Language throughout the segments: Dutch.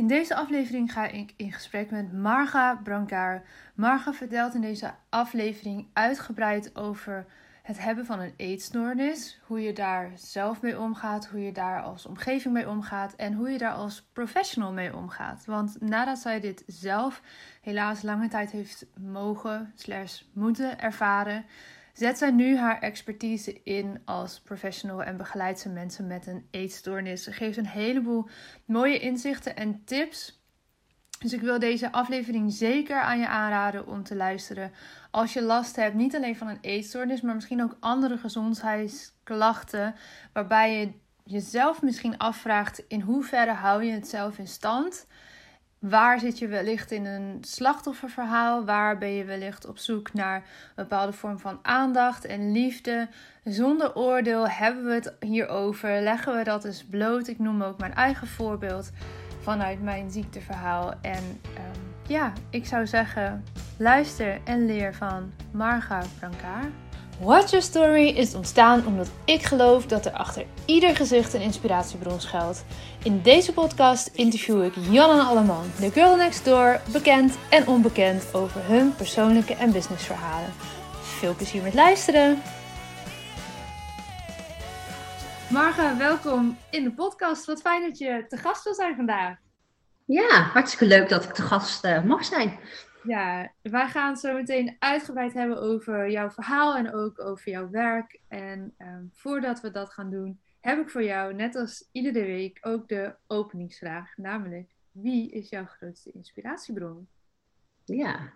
In deze aflevering ga ik in gesprek met Marga Brancard. Marga vertelt in deze aflevering uitgebreid over het hebben van een eetstoornis, hoe je daar zelf mee omgaat, hoe je daar als omgeving mee omgaat en hoe je daar als professional mee omgaat. Want nadat zij dit zelf helaas lange tijd heeft mogen slash moeten ervaren, zet zij nu haar expertise in als professional en begeleidt ze mensen met een eetstoornis. Ze geeft een heleboel mooie inzichten en tips. Dus ik wil deze aflevering zeker aan je aanraden om te luisteren. Als je last hebt, niet alleen van een eetstoornis, maar misschien ook andere gezondheidsklachten. Waarbij je jezelf misschien afvraagt: in hoeverre hou je het zelf in stand? Waar zit je wellicht in een slachtofferverhaal? Waar ben je wellicht op zoek naar een bepaalde vorm van aandacht en liefde? Zonder oordeel hebben we het hierover. Leggen we dat eens bloot. Ik noem ook mijn eigen voorbeeld vanuit mijn ziekteverhaal. En um, ja, ik zou zeggen, luister en leer van Marga Brancard. Watch Your Story is ontstaan omdat ik geloof dat er achter ieder gezicht een inspiratiebron schuilt. In deze podcast interview ik Jan en Alleman, de girl next door, bekend en onbekend over hun persoonlijke en businessverhalen. Veel plezier met luisteren! Marga, welkom in de podcast. Wat fijn dat je te gast wil zijn vandaag. Ja, hartstikke leuk dat ik te gast uh, mag zijn. Ja, wij gaan het zo meteen uitgebreid hebben over jouw verhaal en ook over jouw werk. En um, voordat we dat gaan doen, heb ik voor jou, net als iedere week, ook de openingsvraag. Namelijk, wie is jouw grootste inspiratiebron? Ja,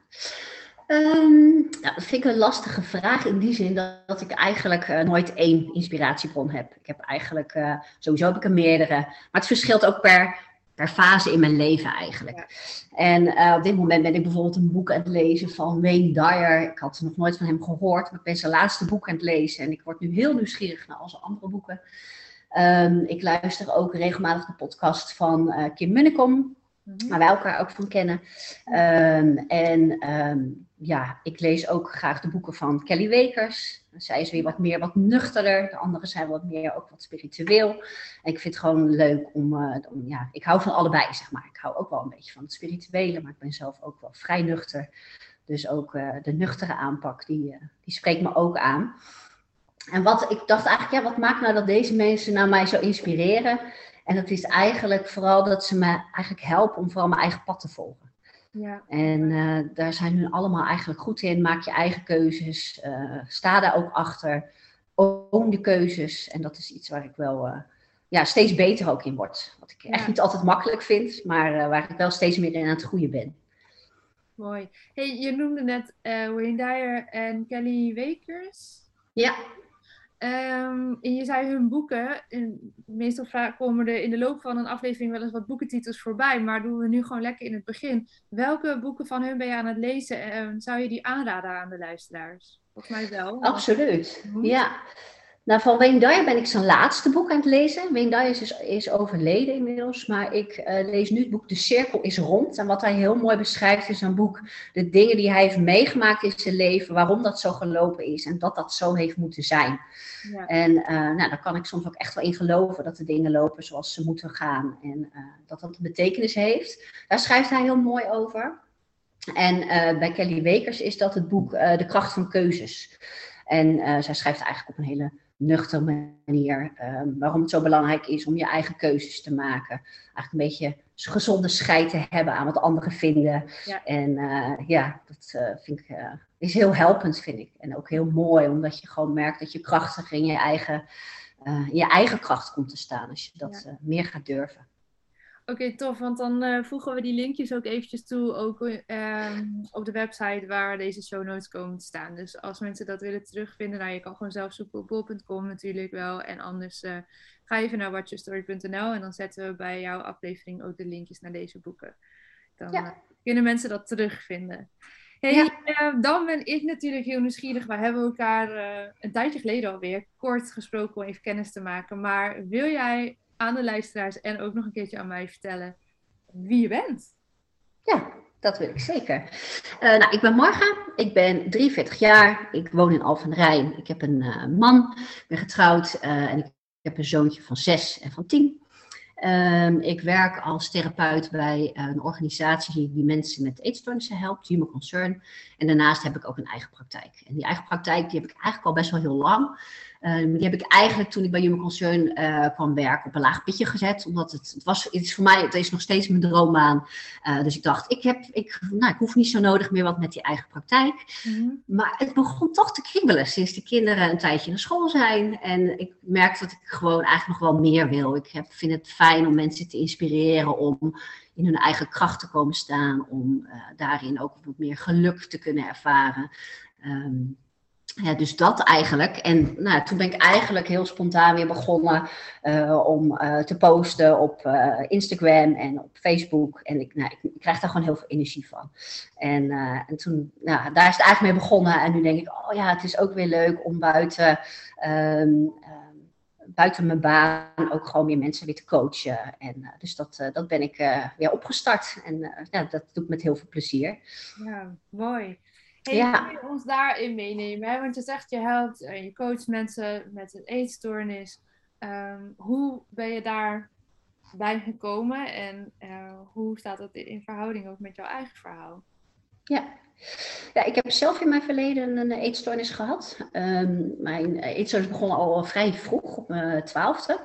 um, nou, dat vind ik een lastige vraag in die zin dat, ik eigenlijk uh, nooit één inspiratiebron heb. Ik heb eigenlijk, uh, sowieso heb ik er meerdere, maar het verschilt ook per per fase in mijn leven eigenlijk. En uh, op dit moment ben ik bijvoorbeeld een boek aan het lezen van Wayne Dyer. Ik had nog nooit van hem gehoord, maar ik ben zijn laatste boek aan het lezen. En ik word nu heel nieuwsgierig naar al zijn andere boeken. Um, ik luister ook regelmatig de podcast van uh, Kim Munnekom, mm-hmm. waar wij elkaar ook van kennen. Um, en um, ja, ik lees ook graag de boeken van Kelly Wekers. Zij is weer wat meer wat nuchterder. De anderen zijn wat meer ook wat spiritueel. Ik vind het gewoon leuk om, uh, om, ja, ik hou van allebei, zeg maar. Ik hou ook wel een beetje van het spirituele, maar ik ben zelf ook wel vrij nuchter. Dus ook uh, de nuchtere aanpak, die, uh, die spreekt me ook aan. En wat ik dacht eigenlijk, ja, wat maakt nou dat deze mensen nou mij zo inspireren? En dat is eigenlijk vooral dat ze me eigenlijk helpen om vooral mijn eigen pad te volgen. Ja. En uh, daar zijn hun allemaal eigenlijk goed in. Maak je eigen keuzes. Uh, sta daar ook achter. Own de keuzes. En dat is iets waar ik wel uh, ja, steeds beter ook in word. Wat ik ja. echt niet altijd makkelijk vind, maar waar ik wel steeds meer in aan het groeien ben. Mooi. Hey, je noemde net Wayne Dyer en Kelly Wakers. Ja. Um, en je zei hun boeken. En meestal komen er in de loop van een aflevering wel eens wat boekentitels voorbij. Maar doen we nu gewoon lekker in het begin. Welke boeken van hun ben je aan het lezen? En zou je die aanraden aan de luisteraars? Volgens mij wel. Absoluut. Ja. Nou, van Wayne Dyer ben ik zijn laatste boek aan het lezen. Wayne Dyer is, is overleden inmiddels, maar ik uh, lees nu het boek De Cirkel is Rond. En wat hij heel mooi beschrijft in zijn boek, de dingen die hij heeft meegemaakt in zijn leven, waarom dat zo gelopen is en dat dat zo heeft moeten zijn. Ja. En uh, nou, daar kan ik soms ook echt wel in geloven dat de dingen lopen zoals ze moeten gaan en uh, dat dat een betekenis heeft. Daar schrijft hij heel mooi over. En bij Kelly Wekers is dat het boek De Kracht van Keuzes. En zij schrijft eigenlijk op een hele nuchtere manier. Um, waarom het zo belangrijk is om je eigen keuzes te maken. Eigenlijk een beetje gezonde scheid te hebben aan wat anderen vinden. Ja. En uh, ja, dat uh, vind ik, uh, is heel helpend, vind ik. En ook heel mooi, omdat je gewoon merkt dat je krachtig in je eigen, in je eigen kracht komt te staan. Als je dat ja. meer gaat durven. Oké, okay, tof. Want dan uh, voegen we die linkjes ook eventjes toe ook, uh, op de website waar deze show notes komen te staan. Dus als mensen dat willen terugvinden, nou je kan gewoon zelf zoeken op bol.com natuurlijk wel. En anders uh, ga even naar watchyourstory.nl en dan zetten we bij jouw aflevering ook de linkjes naar deze boeken. Dan ja. Eh, kunnen mensen dat terugvinden. Hey, ja. dan ben ik natuurlijk heel nieuwsgierig. We hebben elkaar een tijdje geleden alweer kort gesproken om even kennis te maken. Maar wil jij aan de luisteraars en ook nog een keertje aan mij vertellen wie je bent. Ja, dat wil ik zeker. Uh, nou, ik ben Marga, ik ben 43 jaar, ik woon in Alphen Rijn. Ik heb een uh, man, ik ben getrouwd uh, en ik heb een zoontje van 6 en van 10. Ehm, ik werk als therapeut bij een organisatie die mensen met eetstoornissen helpt, Human Concern. En daarnaast heb ik ook een eigen praktijk. En die eigen praktijk die heb ik eigenlijk al best wel heel lang. Um, die heb ik eigenlijk toen ik bij Human Concern uh, kwam werken op een laag pitje gezet. Omdat het, het was, het is voor mij, het is nog steeds mijn droombaan. Uh, dus ik dacht, ik, heb, ik, nou, ik hoef niet zo nodig meer wat met die eigen praktijk. Mm-hmm. Maar het begon toch te kriebelen sinds de kinderen een tijdje naar school zijn. En ik merk dat ik gewoon eigenlijk nog wel meer wil. Ik heb, vind het fijn om mensen te inspireren om in hun eigen kracht te komen staan. Om uh, daarin ook wat meer geluk te kunnen ervaren. Um, ja, dus dat eigenlijk. En nou, toen ben ik eigenlijk heel spontaan weer begonnen uh, om uh, te posten op uh, Instagram en op Facebook. En ik, nou, ik, krijg daar gewoon heel veel energie van. En, en toen, nou, daar is het eigenlijk mee begonnen. En nu denk ik, oh ja, het is ook weer leuk om buiten, um, buiten mijn baan ook gewoon weer mensen weer te coachen. En dus dat, dat ben ik weer opgestart. En ja, dat doe ik met heel veel plezier. Ja, mooi. Hey, ja. Kun je ons daarin meenemen? Hè? Want je zegt je helpt en je coacht mensen met een eetstoornis. Um, hoe ben je daar bij gekomen en uh, hoe staat dat in verhouding ook met jouw eigen verhaal? Ja. Ja, ik heb zelf in mijn verleden een eetstoornis gehad. Um, mijn eetstoornis begon al vrij vroeg, op mijn twaalfde.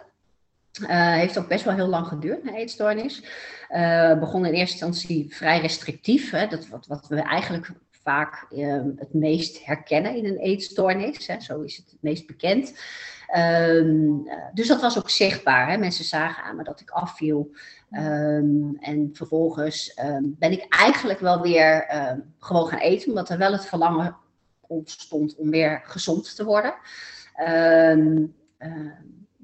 Uh, heeft ook best wel heel lang geduurd, een eetstoornis. Uh, begon in eerste instantie vrij restrictief. Hè, dat, wat, wat we eigenlijk ehm, het meest herkennen in een eetstoornis. Hè, zo is het het meest bekend. Ehm, eh, dus dat was ook zichtbaar. Hè. Mensen zagen aan me dat ik afviel. Um, en vervolgens ben ik eigenlijk wel weer gewoon gaan eten, omdat er wel het verlangen ontstond om weer gezond te worden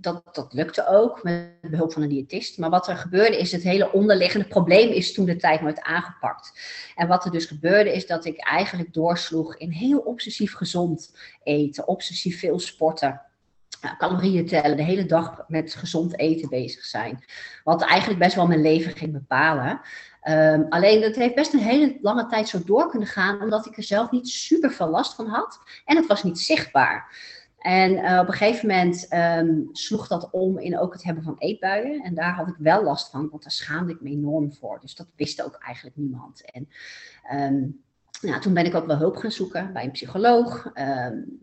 dat, dat lukte ook met behulp van een diëtist. Maar wat er gebeurde is, het hele onderliggende probleem is toen de tijd nooit aangepakt. En wat er dus gebeurde is dat ik eigenlijk doorsloeg in heel obsessief gezond eten, obsessief veel sporten. Calorieën tellen, de hele dag met gezond eten bezig zijn. Wat eigenlijk best wel mijn leven ging bepalen. Um, alleen dat heeft best een hele lange tijd zo door kunnen gaan, omdat ik er zelf niet super veel last van had. En het was niet zichtbaar. En uh, op een gegeven moment um, sloeg dat om in ook het hebben van eetbuien. En daar had ik wel last van, want daar schaamde ik me enorm voor. Dus dat wist ook eigenlijk niemand. En um, nou, toen ben ik ook wel hulp gaan zoeken bij een psycholoog. Um,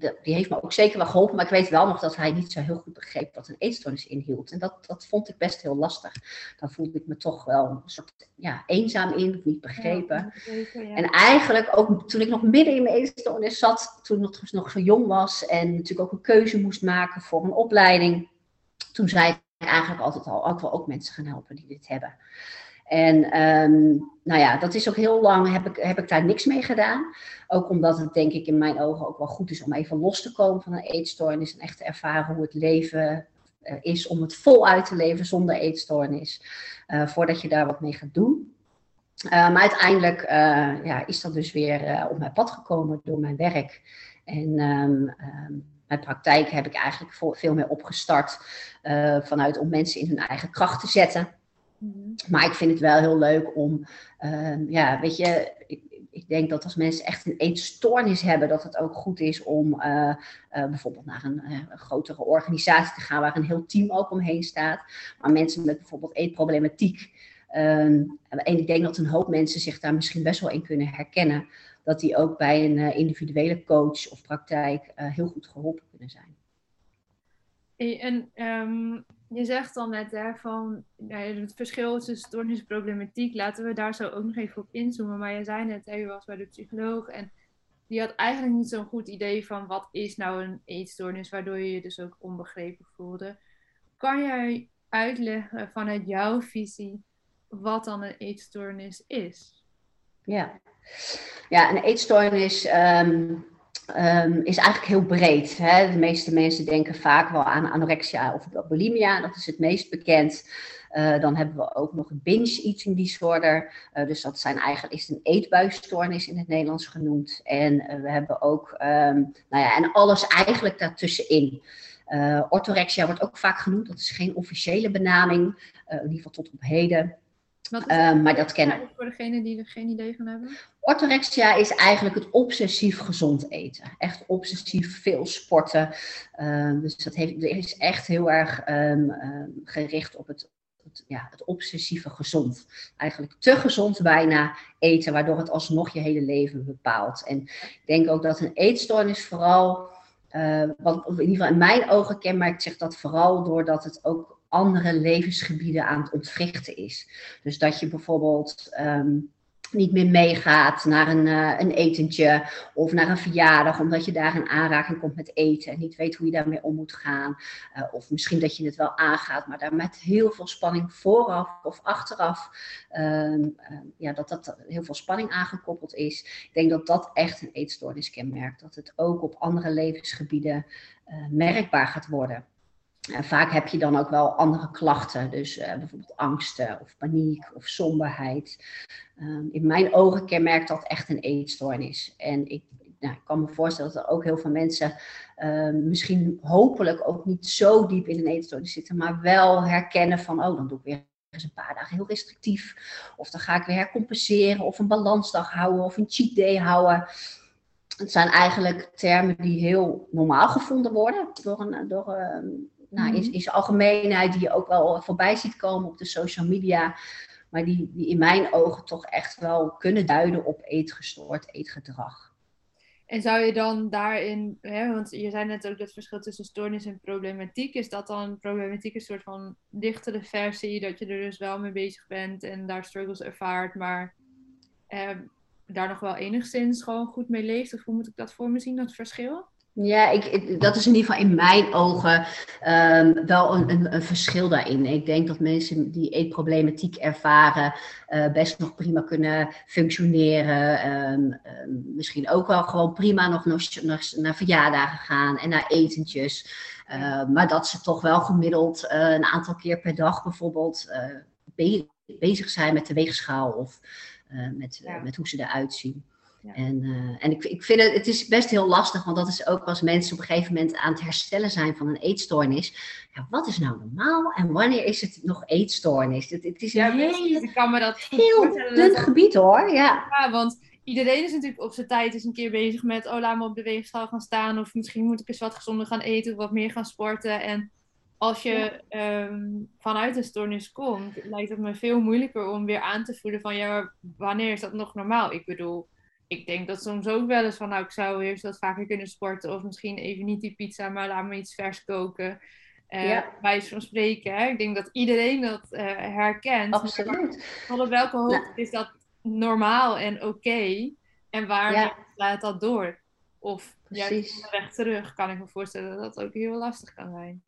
die heeft me ook zeker wel geholpen, maar ik weet wel nog dat hij niet zo heel goed begreep wat een eetstoornis inhield. En dat, dat vond ik best heel lastig. Dan voelde ik me toch wel een soort ja, eenzaam in, niet begrepen. En eigenlijk ook toen ik nog midden in mijn eetstoornis zat, toen ik nog zo jong was en natuurlijk ook een keuze moest maken voor een opleiding, toen zei ik eigenlijk altijd al, ook wel ook mensen gaan helpen die dit hebben. En um, nou ja, dat is ook heel lang, heb ik, heb ik daar niks mee gedaan. Ook omdat het denk ik in mijn ogen ook wel goed is om even los te komen van een eetstoornis. En echt te ervaren hoe het leven uh, is om het voluit te leven zonder eetstoornis. Uh, voordat je daar wat mee gaat doen. Uh, maar uiteindelijk ja, is dat dus weer op mijn pad gekomen door mijn werk. En um, um, mijn praktijk heb ik eigenlijk veel meer opgestart vanuit om mensen in hun eigen kracht te zetten. Mhm. Maar ik vind het wel heel leuk om, uh, ja, weet je, ik, ik, denk dat als mensen echt een eetstoornis hebben, dat het ook goed is om uh, uh, bijvoorbeeld naar een, een, grotere organisatie te gaan waar een heel team ook omheen staat. Maar mensen met bijvoorbeeld eetproblematiek. Um, en ik denk dat een hoop mensen zich daar misschien best wel in kunnen herkennen. Dat die ook bij een individuele coach of praktijk heel goed geholpen kunnen zijn. En um, je zegt dan net hè, van het verschil tussen stoornisproblematiek, laten we daar zo ook nog even op inzoomen. Maar je zei net, hè, je was bij de psycholoog en die had eigenlijk niet zo'n goed idee van wat is nou een eetstoornis, waardoor je je dus ook onbegrepen voelde. Kan jij uitleggen vanuit jouw visie wat dan een eetstoornis is? Ja, ja een eetstoornis um, um, is eigenlijk heel breed. Hè? De meeste mensen denken vaak wel aan anorexia of bulimia, dat is het meest bekend. Uh, dan hebben we ook nog binge eating disorder. Uh, dus dat zijn eigenlijk, is een eetbuisstoornis in het Nederlands genoemd. En uh, we hebben ook, um, nou ja, en alles eigenlijk daartussenin. orthorexia wordt ook vaak genoemd, dat is geen officiële benaming, in ieder geval tot op heden. Uh, maar dat kennen Voor degenen die er geen idee van hebben. Orthorexia is eigenlijk het obsessief gezond eten. Echt obsessief veel sporten. Uh, dus dat heeft, is echt heel erg um, um, gericht op het, het, ja, het obsessieve gezond. Eigenlijk te gezond bijna eten, waardoor het alsnog je hele leven bepaalt. En ik denk ook dat een eetstoornis vooral, uh, wat in ieder geval in mijn ogen kenmerkt zich dat vooral doordat het ook andere levensgebieden aan het ontwrichten is. Dus dat je bijvoorbeeld um, niet meer meegaat naar een, uh, een etentje of naar een verjaardag, omdat je daar in aanraking komt met eten en niet weet hoe je daarmee om moet gaan. Uh, of misschien dat je het wel aangaat, maar daar met heel veel spanning vooraf of achteraf, uh, ja, dat dat heel veel spanning aangekoppeld is. Ik denk dat dat echt een eetstoornis kenmerkt, dat het ook op andere levensgebieden eh, merkbaar gaat worden. Vaak heb je dan ook wel andere klachten, dus uh, bijvoorbeeld angsten of paniek of somberheid. Um, in mijn ogen kenmerkt dat echt een eetstoornis. En ik, nou, ik kan me voorstellen dat er ook heel veel mensen uh, misschien hopelijk ook niet zo diep in een eetstoornis zitten, maar wel herkennen van, oh, dan doe ik weer eens een paar dagen heel restrictief. Of dan ga ik weer hercompenseren of een balansdag houden of een cheat day houden. Het zijn eigenlijk termen die heel normaal gevonden worden door een, door, nou, is, is algemeenheid die je ook wel voorbij ziet komen op de social media. Maar die, die in mijn ogen toch echt wel kunnen duiden op eetgestoord eetgedrag. En zou je dan daarin, hè, want je zei net ook dat verschil tussen stoornis en problematiek, is dat dan problematiek een soort van dichtere versie, dat je er dus wel mee bezig bent en daar struggles ervaart, maar eh, daar nog wel enigszins gewoon goed mee leeft? Of hoe moet ik dat voor me zien, dat verschil? Ja, ik, dat is in ieder geval in mijn ogen um, wel een, een, een, verschil daarin. Ik denk dat mensen die eetproblematiek ervaren uh, best nog prima kunnen functioneren. Um, um, misschien ook wel gewoon prima nog naar, naar, verjaardagen gaan en naar etentjes. Uh, maar dat ze toch wel gemiddeld uh, een aantal keer per dag bijvoorbeeld be bezig zijn met de weegschaal of met, ja. met hoe ze eruit zien. Ja. En, uh, en ik, ik vind het, het is best heel lastig, want dat is ook als mensen op een gegeven moment aan het herstellen zijn van een eetstoornis. Ja, wat is nou normaal en wanneer is het nog eetstoornis? Het, het is een ja, hele, ik kan me dat heel dun gebied hoor. Ja. ja, want iedereen is natuurlijk op zijn tijd eens een keer bezig met, oh laat me op de weegschaal gaan staan. Of misschien moet ik eens wat gezonder gaan eten of wat meer gaan sporten. En als je ja. um, vanuit een stoornis komt, lijkt het me veel moeilijker om weer aan te voelen van, ja, wanneer is dat nog normaal? Ik bedoel ik denk dat soms ook wel eens van, nou, ik zou eerst wat vaker kunnen sporten. Of misschien even niet die pizza, maar laat me iets vers koken. Uh, ja. Wijs van spreken. Hè? Ik denk dat iedereen dat uh, herkent. Absoluut. Maar op welke hoogte nou. is dat normaal en oké? Okay? En waar ja. laat dat door? Of juist weg terug, kan ik me voorstellen dat dat ook heel lastig kan zijn.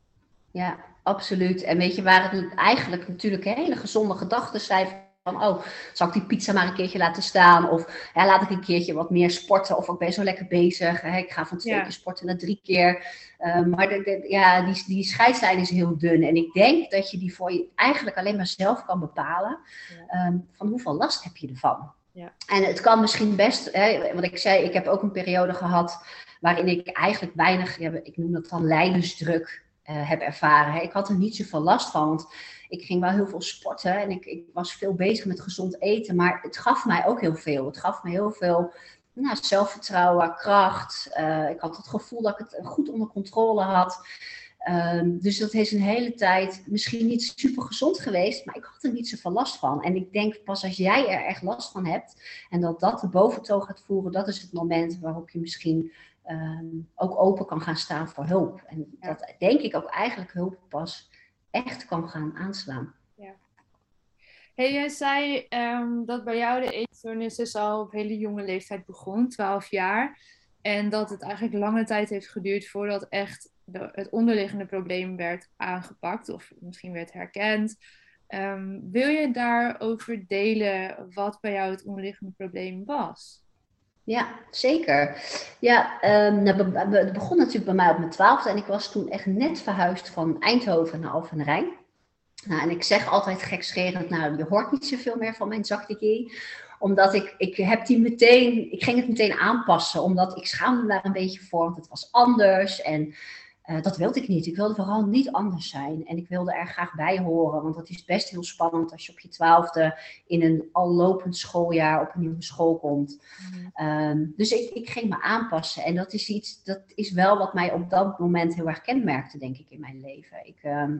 Ja, absoluut. En weet je waar het eigenlijk natuurlijk hele gezonde gedachten zijn van, oh, zal ik die pizza maar een keertje laten staan? Of ja, laat ik een keertje wat meer sporten? Of ik ben zo lekker bezig. Hè? Ik ga van twee ja. keer sporten naar drie keer. Uh, maar de, de, ja, die, die scheidslijn is heel dun. En ik denk dat je die voor je eigenlijk alleen maar zelf kan bepalen. Ja. Um, van hoeveel last heb je ervan? Ja. En het kan misschien best, hè, wat ik zei, ik heb ook een periode gehad waarin ik eigenlijk weinig, ik noem dat dan lijdensdruk, uh, heb ervaren. Hè. Ik had er niet zoveel last van, want ik ging wel heel veel sporten en ik, ik, was veel bezig met gezond eten. Maar het gaf mij ook heel veel. Het gaf me heel veel nou, zelfvertrouwen, kracht. Uh, ik had het gevoel dat ik het goed onder controle had. Um, dus dat is een hele tijd misschien niet super gezond geweest, maar ik had er niet zoveel last van. En ik denk pas als jij er echt last van hebt en dat dat de boventoon gaat voeren, dat is het moment waarop je misschien um, ook open kan gaan staan voor hulp. En dat denk ik ook eigenlijk hulp pas echt kan gaan aanslaan. Ja. Hey, jij zei um, dat bij jou de eetstoornis dus al op hele jonge leeftijd begon, 12 jaar. En dat het eigenlijk lange tijd heeft geduurd voordat echt het onderliggende probleem werd aangepakt of misschien werd herkend. Um, wil je daarover delen wat bij jou het onderliggende probleem was? Ja, zeker. Ja, um, het begon natuurlijk bij mij op mijn twaalfde en ik was toen echt net verhuisd van Eindhoven naar Alphen Rijn. Nou, en ik zeg altijd gekscherend, nou, je hoort niet zoveel meer van mijn zakdikkie. Omdat ik, ik heb die meteen, ik ging het meteen aanpassen, omdat ik schaamde daar een beetje voor, want het was anders. En uh, dat wilde ik niet. Ik wilde vooral niet anders zijn. En ik wilde er graag bij horen. Want dat is best heel spannend als je op je twaalfde in een al lopend schooljaar op een nieuwe school komt. Mhm. Ehm, dus ik, ik ging me aanpassen. En dat is iets, dat is wel wat mij op dat moment heel erg kenmerkte, denk ik, in mijn leven. Ik, ehm,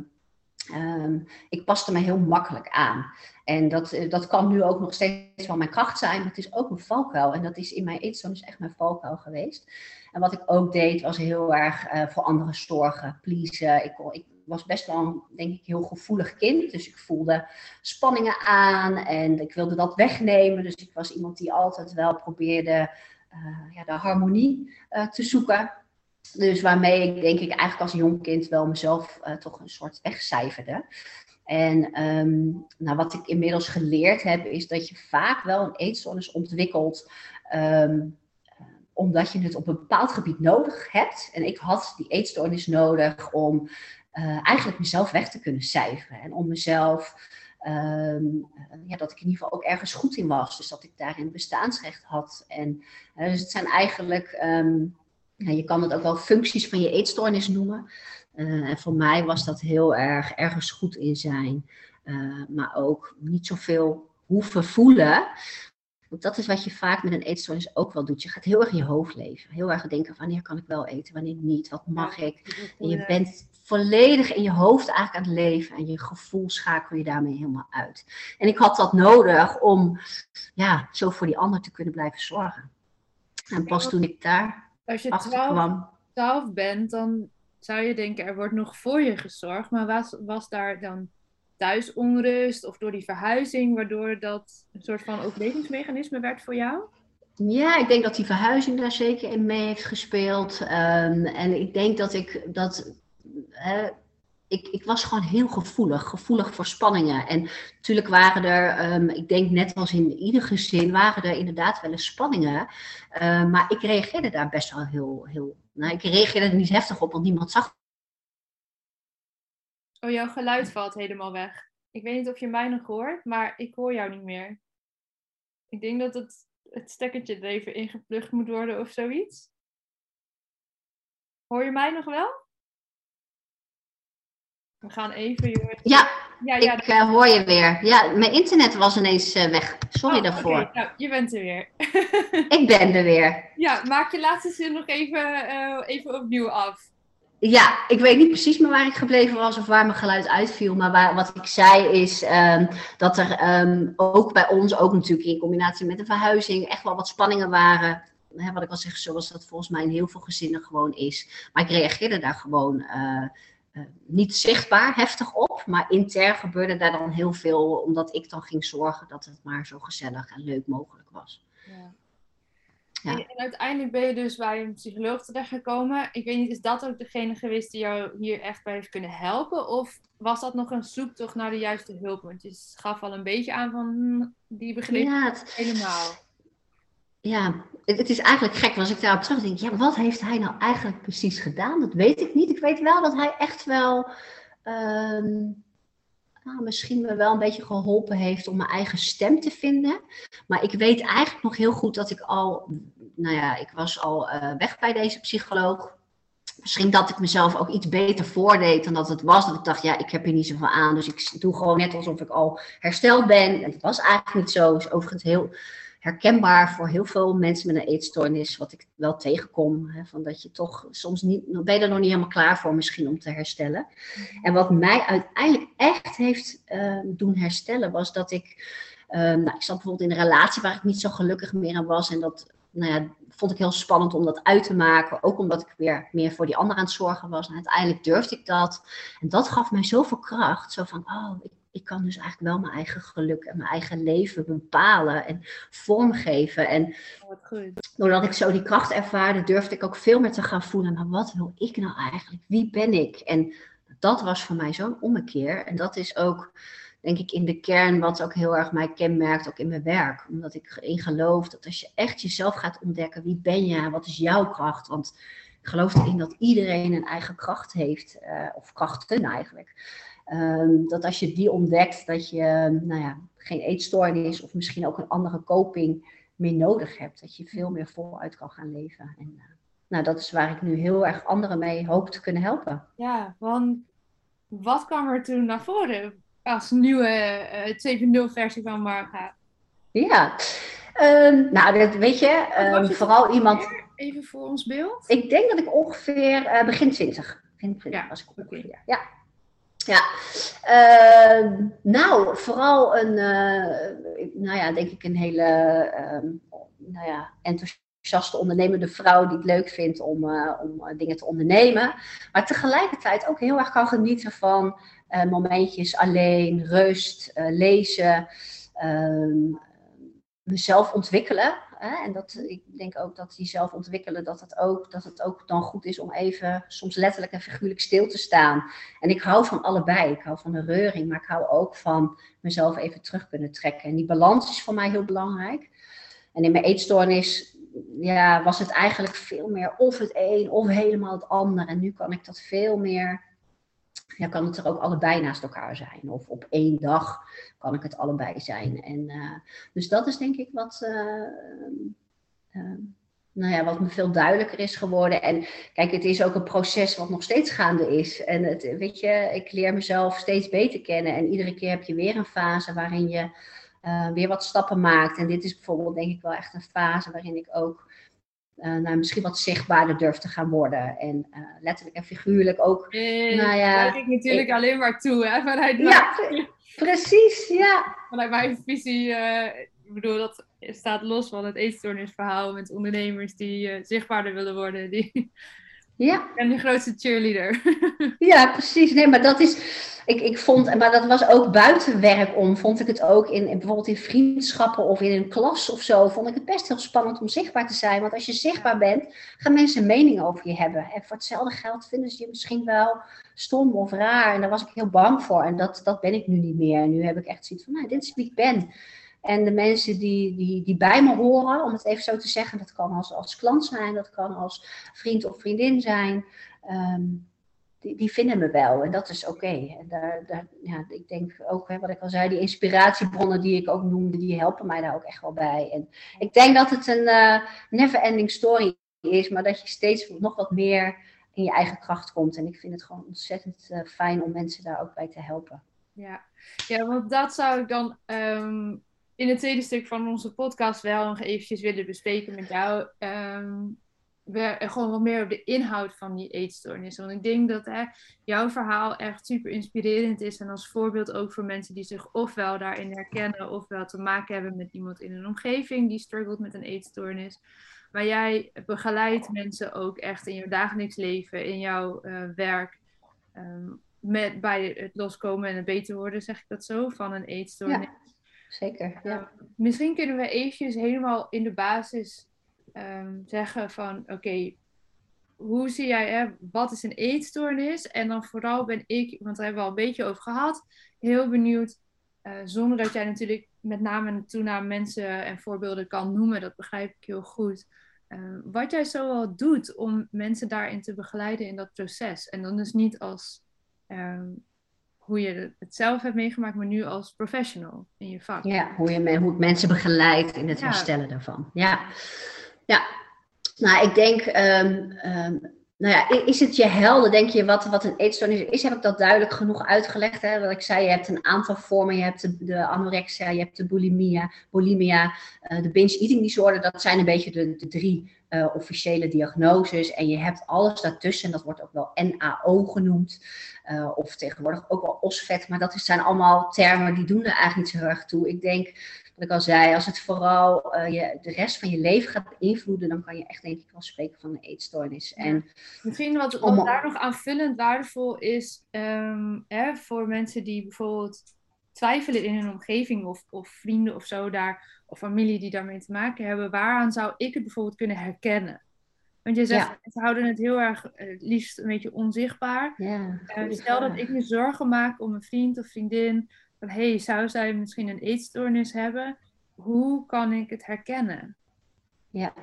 ik paste me heel makkelijk aan. En dat, eh, dat kan nu ook nog steeds wel mijn kracht zijn, maar het is ook een valkuil. En dat is in mijn eetstoornis echt mijn valkuil geweest. En wat ik ook deed, was heel erg uh, voor anderen zorgen, pleasen. Ik, ik, was best wel denk ik, heel gevoelig kind. Dus ik voelde spanningen aan en ik wilde dat wegnemen. Dus ik was iemand die altijd wel probeerde uh, ja, de harmonie uh, te zoeken. Dus waarmee ik denk ik eigenlijk als jong kind wel mezelf toch een soort wegcijferde. En um, nou, wat ik inmiddels geleerd heb, is dat je vaak wel een eetstoornis ontwikkelt. Um, omdat je het op een bepaald gebied nodig hebt. En ik had die eetstoornis nodig om uh, eigenlijk mezelf weg te kunnen cijferen. En om mezelf, um, ja, dat ik in ieder geval ook ergens goed in was. Dus dat ik daarin bestaansrecht had. En uh, dus het zijn eigenlijk, ja, je kan het ook wel functies van je eetstoornis noemen. En voor mij was dat heel erg ergens goed in zijn. maar ook niet zoveel hoeven voelen. Want dat is wat je vaak met een eetstoornis ook wel doet. Je gaat heel erg in je hoofd leven. Heel erg denken, wanneer kan ik wel eten, wanneer niet, wat mag ik. En je bent volledig in je hoofd eigenlijk aan het leven. En je gevoel schakel je daarmee helemaal uit. En ik had dat nodig om ja, zo voor die ander te kunnen blijven zorgen. En pas toen ik daar Als je twaalf, twaalf bent, dan zou je denken, er wordt nog voor je gezorgd. Maar was, was daar dan thuisonrust of door die verhuizing, waardoor dat een soort van overlevingsmechanisme werd voor jou? Ja, ik denk dat die verhuizing daar zeker in mee heeft gespeeld. Um, en ik denk dat ik dat. ik, ik, was gewoon heel gevoelig, gevoelig voor spanningen. En natuurlijk waren er, um, ik denk net als in ieder gezin, waren er inderdaad wel eens spanningen. Uh, maar ik reageerde daar best wel heel, heel. Nou, ik reageerde er niet heftig op, want niemand zag Oh, jouw geluid valt helemaal weg. Ik weet niet of je mij nog hoort, maar ik hoor jou niet meer. Ik denk dat het, het stekkertje er even ingeplucht moet worden of zoiets. Hoor je mij nog wel? We gaan even, jongens. Ja, ja, ja ik uh, hoor je weer. Ja, mijn internet was ineens uh, weg. Sorry oh, daarvoor. Okay. Nou, je bent er weer. ik ben er weer. Ja, maak je laatste zin nog even, uh, even opnieuw af. Ja, ik weet niet precies meer waar ik gebleven was of waar mijn geluid uitviel. Maar wat ik zei is um, dat er um, ook bij ons, ook natuurlijk in combinatie met de verhuizing, echt wel wat spanningen waren. Hè, wat ik al zeg, zoals dat volgens mij in heel veel gezinnen gewoon is. Maar ik reageerde daar gewoon uh, uh, niet zichtbaar heftig op. Maar intern gebeurde daar dan heel veel, omdat ik dan ging zorgen dat het maar zo gezellig en leuk mogelijk was. Ja. En, uiteindelijk ben je dus bij een psycholoog terechtgekomen. Ik weet niet, is dat ook degene geweest die jou hier echt bij heeft kunnen helpen? Of was dat nog een zoektocht naar de juiste hulp? Want je gaf al een beetje aan van hm, die begrip ja, helemaal. Ja, het, het, is eigenlijk gek als ik daarop terug denk. Ja, wat heeft hij nou eigenlijk precies gedaan? Dat weet ik niet. Ik weet wel dat hij echt wel... Ehm, nou, misschien me wel een beetje geholpen heeft om mijn eigen stem te vinden. Maar ik weet eigenlijk nog heel goed dat ik al, nou ja, ik was al uh, weg bij deze psycholoog. Misschien dat ik mezelf ook iets beter voordeed dan dat het was. Dat ik dacht, ja, ik heb hier niet zoveel aan. Dus ik doe gewoon net alsof ik al hersteld ben. En het was eigenlijk niet zo. Is overigens heel herkenbaar voor heel veel mensen met een eetstoornis, wat ik wel tegenkom. Hè, van dat je toch soms niet, ben je er nog niet helemaal klaar voor misschien om te herstellen. En wat mij uiteindelijk echt heeft uh, doen herstellen, was dat ik, uh, nou, ik zat bijvoorbeeld in een relatie waar ik niet zo gelukkig meer aan was. En dat nou ja, vond ik heel spannend om dat uit te maken. Ook omdat ik weer meer voor die ander aan het zorgen was. En uiteindelijk durfde ik dat. En dat gaf mij zoveel kracht. Zo van, oh, ik ik kan dus eigenlijk wel mijn eigen geluk en mijn eigen leven bepalen en vormgeven. En doordat ik zo die kracht ervaarde, durfde ik ook veel meer te gaan voelen. Maar wat wil ik nou eigenlijk? Wie ben ik? En dat was voor mij zo'n ommekeer. En dat is ook, denk ik, in de kern wat ook heel erg mij kenmerkt, ook in mijn werk. Omdat ik erin geloof dat als je echt jezelf gaat ontdekken, wie ben je? Wat is jouw kracht? Want ik geloof erin dat iedereen een eigen kracht heeft, uh, of krachten eigenlijk. Um, dat als je die ontdekt, dat je nou ja, geen eetstoornis of misschien ook een andere coping meer nodig hebt. Dat je veel meer voluit kan gaan leven. En uh, nou, dat is waar ik nu heel erg anderen mee hoop te kunnen helpen. Ja, want wat kwam er toen naar voren als nieuwe uh, 7.0 versie van Marga? Ja, um, nou, dat weet je, um, vooral iemand. Even voor ons beeld. Ik denk dat ik ongeveer uh, begin 20. Begin 20 ja, was ik ongeveer. Ja. Ja, uh, nou, vooral een, uh, nou ja, denk ik een hele, uh, nou ja, enthousiaste ondernemende vrouw die het leuk vindt om, uh, om dingen te ondernemen. Maar tegelijkertijd ook heel erg kan genieten van momentjes alleen, rust, lezen, ehm, mezelf ontwikkelen. En dat, ik denk ook dat die zelf ontwikkelen, dat het, ook, dat het ook dan goed is om even soms letterlijk en figuurlijk stil te staan. En ik hou van allebei. Ik hou van de reuring, maar ik hou ook van mezelf even terug kunnen trekken. En die balans is voor mij heel belangrijk. En in mijn eetstoornis ja, was het eigenlijk veel meer of het een of helemaal het ander. En nu kan ik dat veel meer ja, kan het er ook allebei naast elkaar zijn. Of op één dag kan ik het allebei zijn. En, uh, dus dat is denk ik wat, uh, uh, nou ja, wat me veel duidelijker is geworden. En kijk, het is ook een proces wat nog steeds gaande is. En het, weet je, ik leer mezelf steeds beter kennen. En iedere keer heb je weer een fase waarin je weer wat stappen maakt. En dit is bijvoorbeeld denk ik wel echt een fase waarin ik ook uh, nou, misschien wat zichtbaarder durft te gaan worden. En uh, letterlijk en figuurlijk ook. Eh, nou ja, dat ik natuurlijk ik, alleen maar toe, hè? Vanuit ja, precies, ja. Vanuit mijn visie, ik bedoel, dat staat los van het eetstoornisverhaal met ondernemers die zichtbaarder willen worden. Die, ja. En de grootste cheerleader. ja, precies. Nee, maar dat is ik, ik vond, maar dat was ook buiten werk om, vond ik het ook in, bijvoorbeeld in vriendschappen of in een klas of zo, vond ik het best heel spannend om zichtbaar te zijn. Want als je zichtbaar bent, gaan mensen een mening over je hebben. En voor hetzelfde geld vinden ze je misschien wel stom of raar. En daar was ik heel bang voor. En dat, dat ben ik nu niet meer. En nu heb ik echt zoiets van, nou, dit is wie ik ben. En de mensen die, die, die bij me horen, om het even zo te zeggen, dat kan als, als klant zijn, dat kan als vriend of vriendin zijn. Um, die, die vinden me wel en dat is oké. En daar, daar, ja, ik denk ook, hè, wat ik al zei, die inspiratiebronnen die ik ook noemde, die helpen mij daar ook echt wel bij. En ik denk dat het een uh, never-ending story is, maar dat je steeds nog wat meer in je eigen kracht komt. En ik vind het gewoon ontzettend uh, fijn om mensen daar ook bij te helpen. Ja, ja want dat zou ik dan um, in het tweede stuk van onze podcast wel nog eventjes willen bespreken met jou. Um, we, gewoon wat meer op de inhoud van die eetstoornis. Want ik denk dat hè, jouw verhaal echt super inspirerend is. En als voorbeeld ook voor mensen die zich ofwel daarin herkennen, ofwel te maken hebben met iemand in een omgeving die struggelt met een eetstoornis. Maar jij begeleidt mensen ook echt in jouw dagelijks leven, in jouw uh, werk. Um, met, bij het loskomen en het beter worden, zeg ik dat zo, van een eetstoornis. Zeker. Ja. Misschien kunnen we eventjes helemaal in de basis um, zeggen van oké, hoe zie jij, hè, wat is een eetstoornis? En dan vooral ben ik, want daar hebben we al een beetje over gehad, heel benieuwd, uh, zonder dat jij natuurlijk met name en toename mensen en voorbeelden kan noemen, dat begrijp ik heel goed. Uh, wat jij zo wel doet om mensen daarin te begeleiden in dat proces. En dan dus niet als um, hoe je het zelf hebt meegemaakt, maar nu als professional in je vak. Ja, hoe je hoe mensen begeleidt in het herstellen daarvan. Ja. Ja, nou, ik denk, um, um, nou ja, is het je helder, denk je, wat, wat een eetstoornis is? Heb ik dat duidelijk genoeg uitgelegd? Hè? Wat ik zei, je hebt een aantal vormen. Je hebt de, de anorexia, je hebt de bulimia, bulimia uh, de binge eating disorder. Dat zijn een beetje de, de drie uh, officiële diagnoses. En je hebt alles daartussen, dat wordt ook wel NAO genoemd. Uh, of tegenwoordig ook wel OSVET. Maar dat zijn allemaal termen die doen er eigenlijk niet zo heel erg toe. Ik denk wat ik al zei, als het vooral uh, je, de rest van je leven gaat beïnvloeden, dan kan je echt denk ik wel spreken van een eetstoornis. En, Misschien wat, wat daar nog aanvullend waardevol is um, hè, voor mensen die bijvoorbeeld twijfelen in hun omgeving of, of vrienden of zo daar, of familie die daarmee te maken hebben, waaraan zou ik het bijvoorbeeld kunnen herkennen? Want je zegt, ze houden het heel erg uh, liefst een beetje onzichtbaar. Ja, uh, stel dat ik me zorgen maak om een vriend of vriendin van hey, zou zij misschien een eetstoornis hebben? Hoe kan ik het herkennen? Ja,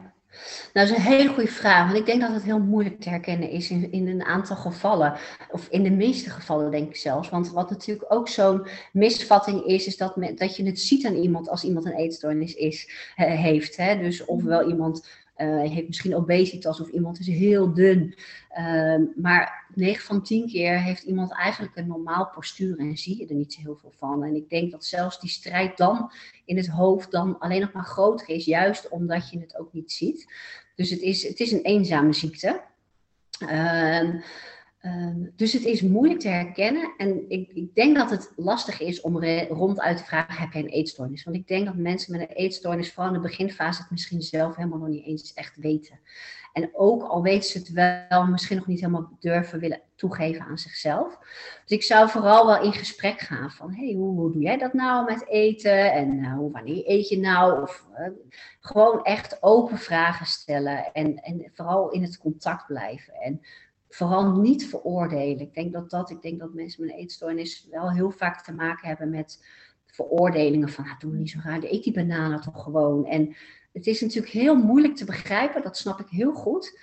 nou, dat is een hele goede vraag. Want ik denk dat het heel moeilijk te herkennen is in, in een aantal gevallen. Of in de meeste gevallen, denk ik zelfs. Want wat natuurlijk ook zo'n misvatting is, is dat, dat je het ziet aan iemand als iemand een eetstoornis is, heeft. Hè? Dus ofwel iemand heeft misschien obesitas of iemand is heel dun. Ehm, maar 9 van 10 keer heeft iemand eigenlijk een normaal postuur en zie je er niet zo heel veel van. En ik denk dat zelfs die strijd dan in het hoofd dan alleen nog maar groter is, juist omdat je het ook niet ziet. Dus het is, het is een eenzame ziekte. Ehm, ehm, dus het is moeilijk te herkennen. En ik, ik denk dat het lastig is om ronduit te vragen: heb jij een eetstoornis? Want ik denk dat mensen met een eetstoornis, vooral in de beginfase, het misschien zelf helemaal nog niet eens echt weten. En ook al weten ze het wel, misschien nog niet helemaal durven willen toegeven aan zichzelf. Dus ik zou vooral wel in gesprek gaan van, hey, hoe, hoe doe jij dat nou met eten? En uh, wanneer eet je nou? Of uh, gewoon echt open vragen stellen en, en vooral in het contact blijven. En vooral niet veroordelen. Ik denk dat dat, ik denk dat mensen met een eetstoornis wel heel vaak te maken hebben met veroordelingen van, ah, doe niet zo raar, eet die bananen toch gewoon. En het is natuurlijk heel moeilijk te begrijpen, dat snap ik heel goed.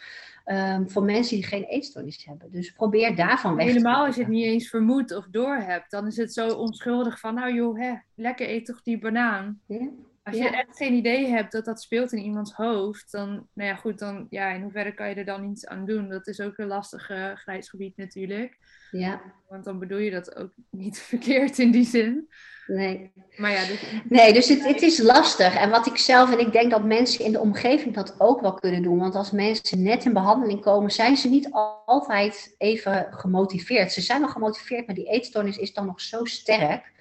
Um, voor mensen die geen eetstoornis hebben. Dus probeer daarvan weg Helemaal te Helemaal als je het niet eens vermoedt of doorhebt, dan is het zo onschuldig van, nou joh, hè, lekker eet toch die banaan. Ja. Als je echt geen idee hebt dat dat speelt in iemands hoofd, dan, nou ja, goed, dan, ja, in hoeverre kan je er dan iets aan doen? Dat is ook een lastige grijsgebied natuurlijk. Ja. Want dan bedoel je dat ook niet verkeerd in die zin. Nee. Maar ja, dus... Nee, dus het, het is lastig. En wat ik zelf, en ik denk dat mensen in de omgeving dat ook wel kunnen doen. Want als mensen net in behandeling komen, zijn ze niet altijd even gemotiveerd. Ze zijn wel gemotiveerd, maar die eetstoornis is dan nog zo sterk.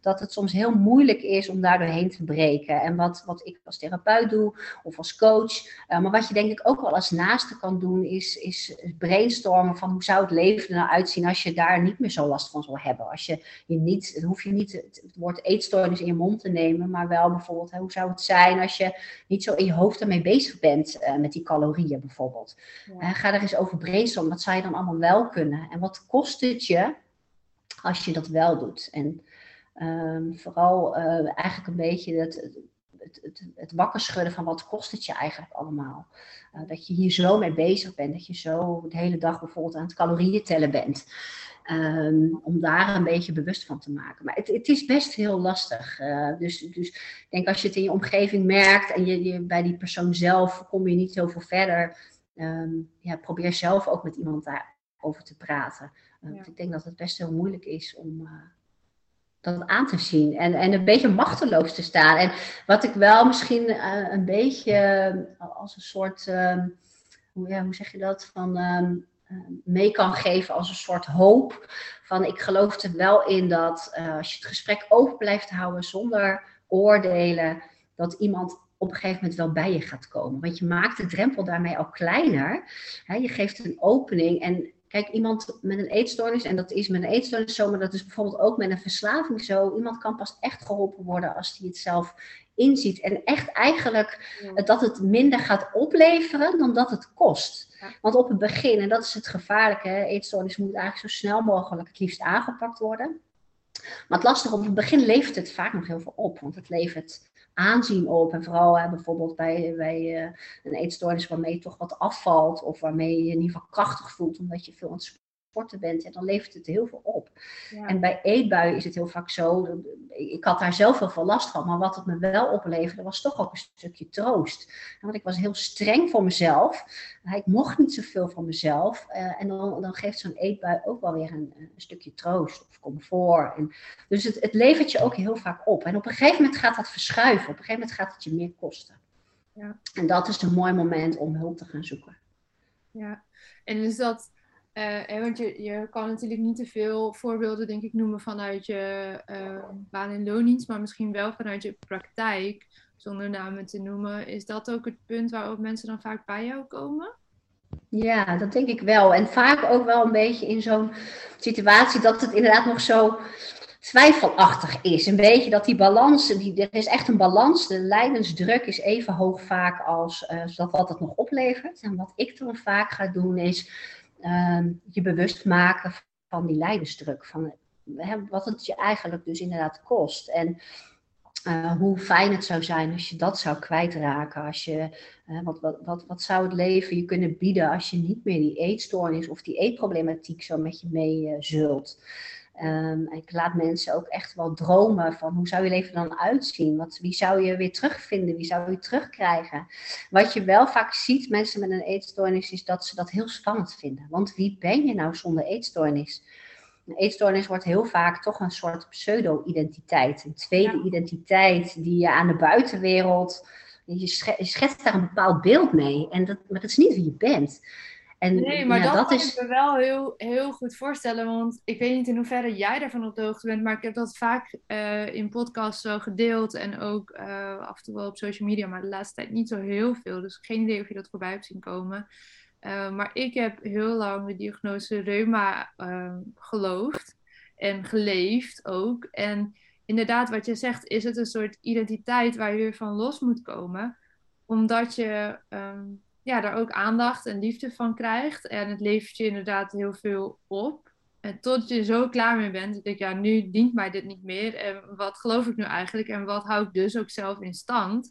Dat het soms heel moeilijk is om daar doorheen te breken. En wat, wat ik als therapeut doe, of als coach, uh, maar wat je denk ik ook wel als naaste kan doen, is, is brainstormen van hoe zou het leven er nou uitzien als je daar niet meer zo last van zou hebben. Als je, je niet, dan hoef je niet het, woord eetstoornis in je mond te nemen, maar wel bijvoorbeeld, hè, hoe zou het zijn als je niet zo in je hoofd ermee bezig bent uh, met die calorieën bijvoorbeeld. Ja. ga er eens over brainstormen, wat zou je dan allemaal wel kunnen? En wat kost het je als je dat wel doet? En Um, vooral uh, eigenlijk een beetje het, het, het, het, wakker schudden van wat kost het je eigenlijk allemaal. Uh, dat je hier zo mee bezig bent, dat je zo de hele dag bijvoorbeeld aan het calorieën tellen bent. Um, om daar een beetje bewust van te maken. Maar het, het is best heel lastig. Uh, dus, dus ik denk als je het in je omgeving merkt en je, je bij die persoon zelf kom je niet zoveel verder. Um, ja, probeer zelf ook met iemand daarover te praten. Uh, ja. Ik denk dat het best heel moeilijk is om, dat aan te zien en, en een beetje machteloos te staan. En wat ik wel misschien uh, een beetje uh, als een soort, uh, hoe, hoe zeg je dat, van ehm, eh, mee kan geven als een soort hoop. Van ik geloof er wel in dat eh, als je het gesprek open blijft houden zonder oordelen, dat iemand op een gegeven moment wel bij je gaat komen. Want je maakt de drempel daarmee al kleiner. Je geeft een opening en Kijk, iemand met een eetstoornis, en dat is met een eetstoornis zo, maar dat is bijvoorbeeld ook met een verslaving zo. Iemand kan pas echt geholpen worden als hij het zelf inziet. En echt eigenlijk dat het minder gaat opleveren dan dat het kost. Want op het begin, en dat is het gevaarlijke, eetstoornis moet eigenlijk zo snel mogelijk het liefst aangepakt worden. Maar het lastige, op het begin levert het vaak nog heel veel op. Want het levert aanzien op. En vooral hè, bijvoorbeeld bij, bij uh, een eetstoornis waarmee je toch wat afvalt. Of waarmee je je ieder geval krachtig voelt omdat je veel aan sporten bent. En dan levert het heel veel op. En bij eetbuien is het heel vaak zo. Ik had daar zelf heel veel last van. Maar wat het me wel opleverde was toch ook een stukje troost. Want ik was heel streng voor mezelf. Ik mocht niet zoveel van mezelf. Uh, en dan, dan geeft zo'n eetbui ook wel weer een, een stukje troost of comfort. En, dus het, het levert je ook heel vaak op. En op een gegeven moment gaat dat verschuiven. Op een gegeven moment gaat het je meer kosten. Ja. En dat is een mooi moment om hulp te gaan zoeken. Ja, en is dat uh, want je, je kan natuurlijk niet te veel voorbeelden, denk ik, noemen vanuit je uh, baan- en loondienst, maar misschien wel vanuit je praktijk, zonder namen te noemen. Is dat ook het punt waarop mensen dan vaak bij jou komen? Ja, dat denk ik wel. En vaak ook wel een beetje in zo'n situatie dat het inderdaad nog zo twijfelachtig is. Een beetje dat die balans, die, er is echt een balans. De lijdensdruk is even hoog vaak als dat wat het nog oplevert. En wat ik dan vaak ga doen is Ehm, je bewust maken van die lijdensdruk. Van hè, wat het je eigenlijk dus inderdaad kost. En uh, hoe fijn het zou zijn als je dat zou kwijtraken. Als je, wat, wat, wat, wat zou het leven je kunnen bieden als je niet meer die eetstoornis of die eetproblematiek zo met je mee uh, zult. Um, ik laat mensen ook echt wel dromen van hoe zou je leven dan uitzien? Wat, wie zou je weer terugvinden? Wie zou je terugkrijgen? Wat je wel vaak ziet, mensen met een eetstoornis, is dat ze dat heel spannend vinden. Want wie ben je nou zonder eetstoornis? Een eetstoornis wordt heel vaak toch een soort pseudo-identiteit. Een tweede identiteit die je aan de buitenwereld. Je schetst daar een bepaald beeld mee. En dat, maar dat is niet wie je bent. En, nee, maar dat, dat kan is... ik me wel heel, heel goed voorstellen. Want ik weet niet in hoeverre jij daarvan op de hoogte bent. Maar ik heb dat vaak uh, in podcasts zo gedeeld. En ook uh, af en toe wel op social media. Maar de laatste tijd niet zo heel veel. Dus geen idee of je dat voorbij hebt zien komen. Uh, maar ik heb heel lang de diagnose reuma geloofd. En geleefd ook. En inderdaad, wat je zegt, is het een soort identiteit waar je weer van los moet komen. Omdat je... Um, ja, daar ook aandacht en liefde van krijgt. En het levert je inderdaad heel veel op. En tot je zo klaar mee bent, dat ik, ja, nu dient mij dit niet meer. En wat geloof ik nu eigenlijk? En wat hou ik dus ook zelf in stand?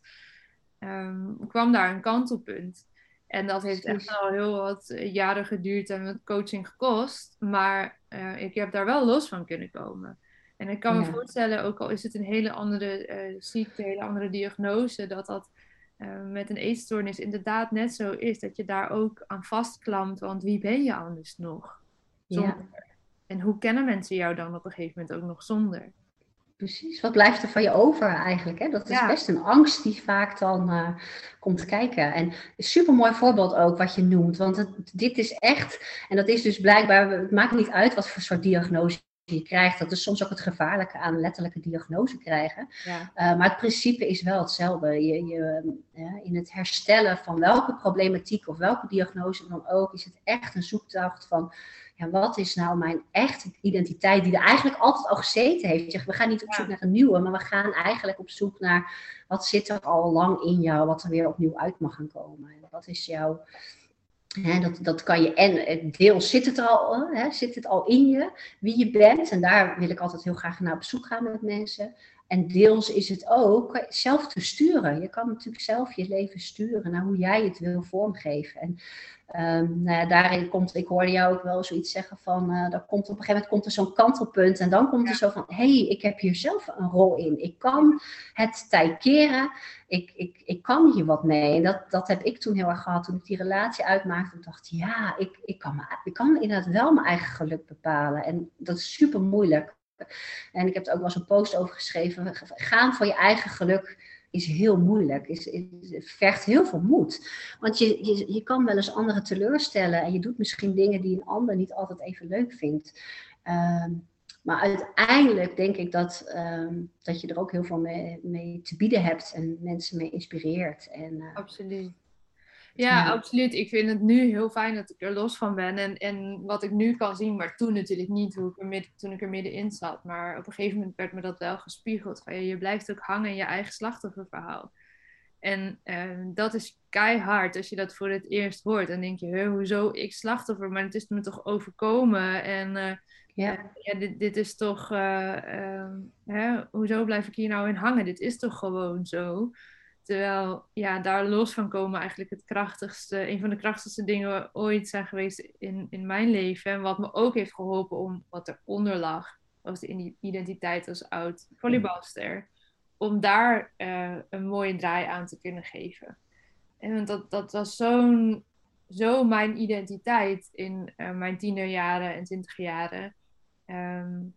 Um, kwam daar een kantelpunt. En dat heeft echt al heel wat jaren geduurd en wat coaching gekost. Maar uh, ik heb daar wel los van kunnen komen. En ik kan me voorstellen, ook al is het een hele andere uh, ziekte, een hele andere diagnose, dat dat uh, met een eetstoornis inderdaad net zo is. Dat je daar ook aan vastklampt. Want wie ben je anders nog? Zonder. Ja. En hoe kennen mensen jou dan op een gegeven moment ook nog zonder? Precies, wat blijft er van je over eigenlijk? Hè? Dat is best een angst die vaak dan uh, komt kijken. En super mooi voorbeeld ook wat je noemt. Want het, dit is echt, en dat is dus blijkbaar, het maakt niet uit wat voor soort diagnose je krijgt. Dat is soms ook het gevaarlijke aan letterlijke diagnose krijgen. Ja. Uh, maar het principe is wel hetzelfde. Je, je, uh, in het herstellen van welke problematiek of welke diagnose dan ook, is het echt een zoektocht van ja, wat is nou mijn echte identiteit, die er eigenlijk altijd al gezeten heeft. We gaan niet op zoek naar een nieuwe, maar we gaan eigenlijk op zoek naar wat zit er al lang in jou, wat er weer opnieuw uit mag gaan komen. En wat is jouw dat, dat kan je, en deels zit het er al, zit het al in je, wie je bent. En daar wil ik altijd heel graag naar op zoek gaan met mensen. En deels is het ook zelf te sturen. Je kan natuurlijk zelf je leven sturen naar hoe jij het wil vormgeven. En um, nou ja, daarin komt, ik hoorde jou ook wel zoiets zeggen van, uh, komt, op een gegeven moment komt er zo'n kantelpunt en dan komt er zo van, hé, hey, ik heb hier zelf een rol in. Ik kan het tij keren, ik, ik, ik kan hier wat mee. En dat, dat heb ik toen heel erg gehad toen ik die relatie uitmaakte. Ik dacht, ja, ik, ik, kan, ik kan inderdaad wel mijn eigen geluk bepalen. En dat is super moeilijk. En ik heb er ook wel eens een post over geschreven. Gaan voor je eigen geluk is heel moeilijk. Is, is, vergt heel veel moed. Want je, je, je kan wel eens anderen teleurstellen. En je doet misschien dingen die een ander niet altijd even leuk vindt. Ehm, maar uiteindelijk denk ik dat, ehm, dat je er ook heel veel mee, mee, te bieden hebt. En mensen mee inspireert. En, uh, Absoluut. Ja, absoluut. Ik vind het nu heel fijn dat ik er los van ben. En, en wat ik nu kan zien, maar toen natuurlijk niet, hoe ik er midden, toen ik er middenin zat. Maar op een gegeven moment werd me dat wel gespiegeld. Van, je blijft ook hangen in je eigen slachtofferverhaal. En uh, dat is keihard als je dat voor het eerst hoort. Dan denk je, hoezo ik slachtoffer? Maar het is me toch overkomen. En uh, ja. ja dit, dit, is toch, uh, hè, hoezo blijf ik hier nou in hangen? Dit is toch gewoon zo. Terwijl ja, daar los van komen eigenlijk het krachtigste, een van de krachtigste dingen ooit zijn geweest in, in mijn leven. En wat me ook heeft geholpen om wat eronder lag, was de identiteit als oud volleybalster. Om daar uh, een mooie draai aan te kunnen geven. En dat, dat was zo'n, zo mijn identiteit in uh, mijn tienerjaren en twintigjaren. Um,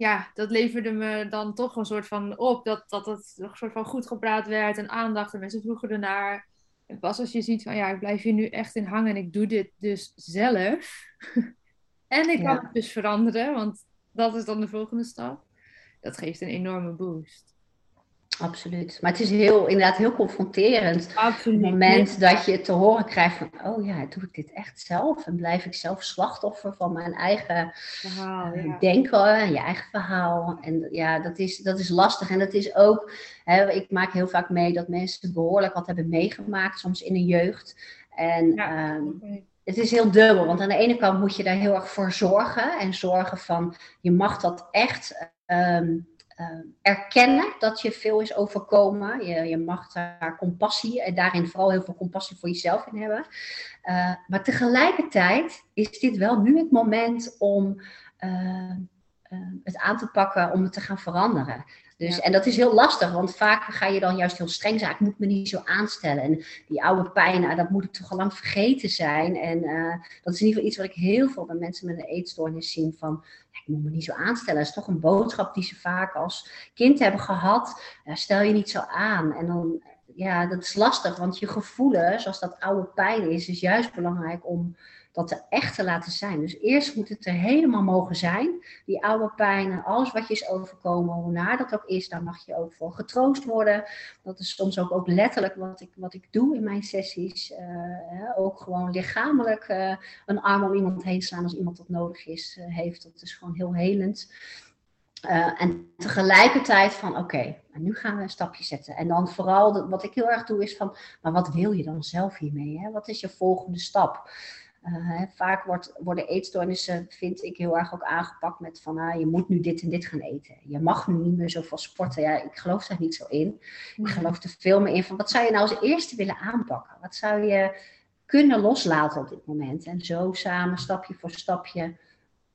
ja, dat leverde me dan toch een soort van op dat, dat het een soort van goed gepraat werd en aandacht en mensen vroegen ernaar. En pas als je ziet van ja, ik blijf hier nu echt in hangen en ik doe dit dus zelf. en ik kan het dus veranderen, want dat is dan de volgende stap. Dat geeft een enorme boost. Absoluut. Maar het is heel, inderdaad heel confronterend. Absoluut. Op het moment dat je te horen krijgt van, oh ja, doe ik dit echt zelf? En blijf ik zelf slachtoffer van mijn eigen verhaal, uh, denken, je eigen verhaal. En ja, dat is, dat is lastig. En dat is ook, hè, ik maak heel vaak mee dat mensen behoorlijk wat hebben meegemaakt, soms in de jeugd. En ehm, het is heel dubbel, want aan de ene kant moet je daar heel erg voor zorgen. En zorgen van, je mag dat echt... Ehm, erkennen dat je veel is overkomen. Je, je mag daar compassie en daarin vooral heel veel compassie voor jezelf in hebben. Uh, maar tegelijkertijd is dit wel nu het moment om eh, eh, het aan te pakken om het te gaan veranderen. Dus, En dat is heel lastig, want vaak ga je dan juist heel streng zijn. Ik moet me niet zo aanstellen. En die oude pijn, nou, dat moet ik toch al lang vergeten zijn. En uh, dat is in ieder geval iets wat ik heel veel bij mensen met een eetstoornis zie. Van, ja, ik moet me niet zo aanstellen. Dat is toch een boodschap die ze vaak als kind hebben gehad. Stel je niet zo aan. En dan, ja, dat is lastig, want je gevoelen, zoals dat oude pijn is, is juist belangrijk om dat er echt te laten zijn. Dus eerst moet het er helemaal mogen zijn. Die oude pijn alles wat je is overkomen, hoe naar dat ook is, daar mag je ook voor getroost worden. Dat is soms ook, ook letterlijk wat ik, wat ik doe in mijn sessies. Uh, ook gewoon lichamelijk uh, een arm om iemand heen slaan als iemand dat nodig is, uh, heeft. Dat is gewoon heel helend. En tegelijkertijd van oké, okay, nu gaan we een stapje zetten. En dan vooral wat ik heel erg doe is van, maar wat wil je dan zelf hiermee? Hè? Wat is je volgende stap? Uh, vaak wordt, worden eetstoornissen, vind ik, heel erg ook aangepakt met van ah, je moet nu dit en dit gaan eten. Je mag nu niet meer zoveel sporten. Ja, ik geloof daar niet zo in. Ik geloof er veel meer in van wat zou je nou als eerste willen aanpakken? Wat zou je kunnen loslaten op dit moment? En zo samen, stapje voor stapje.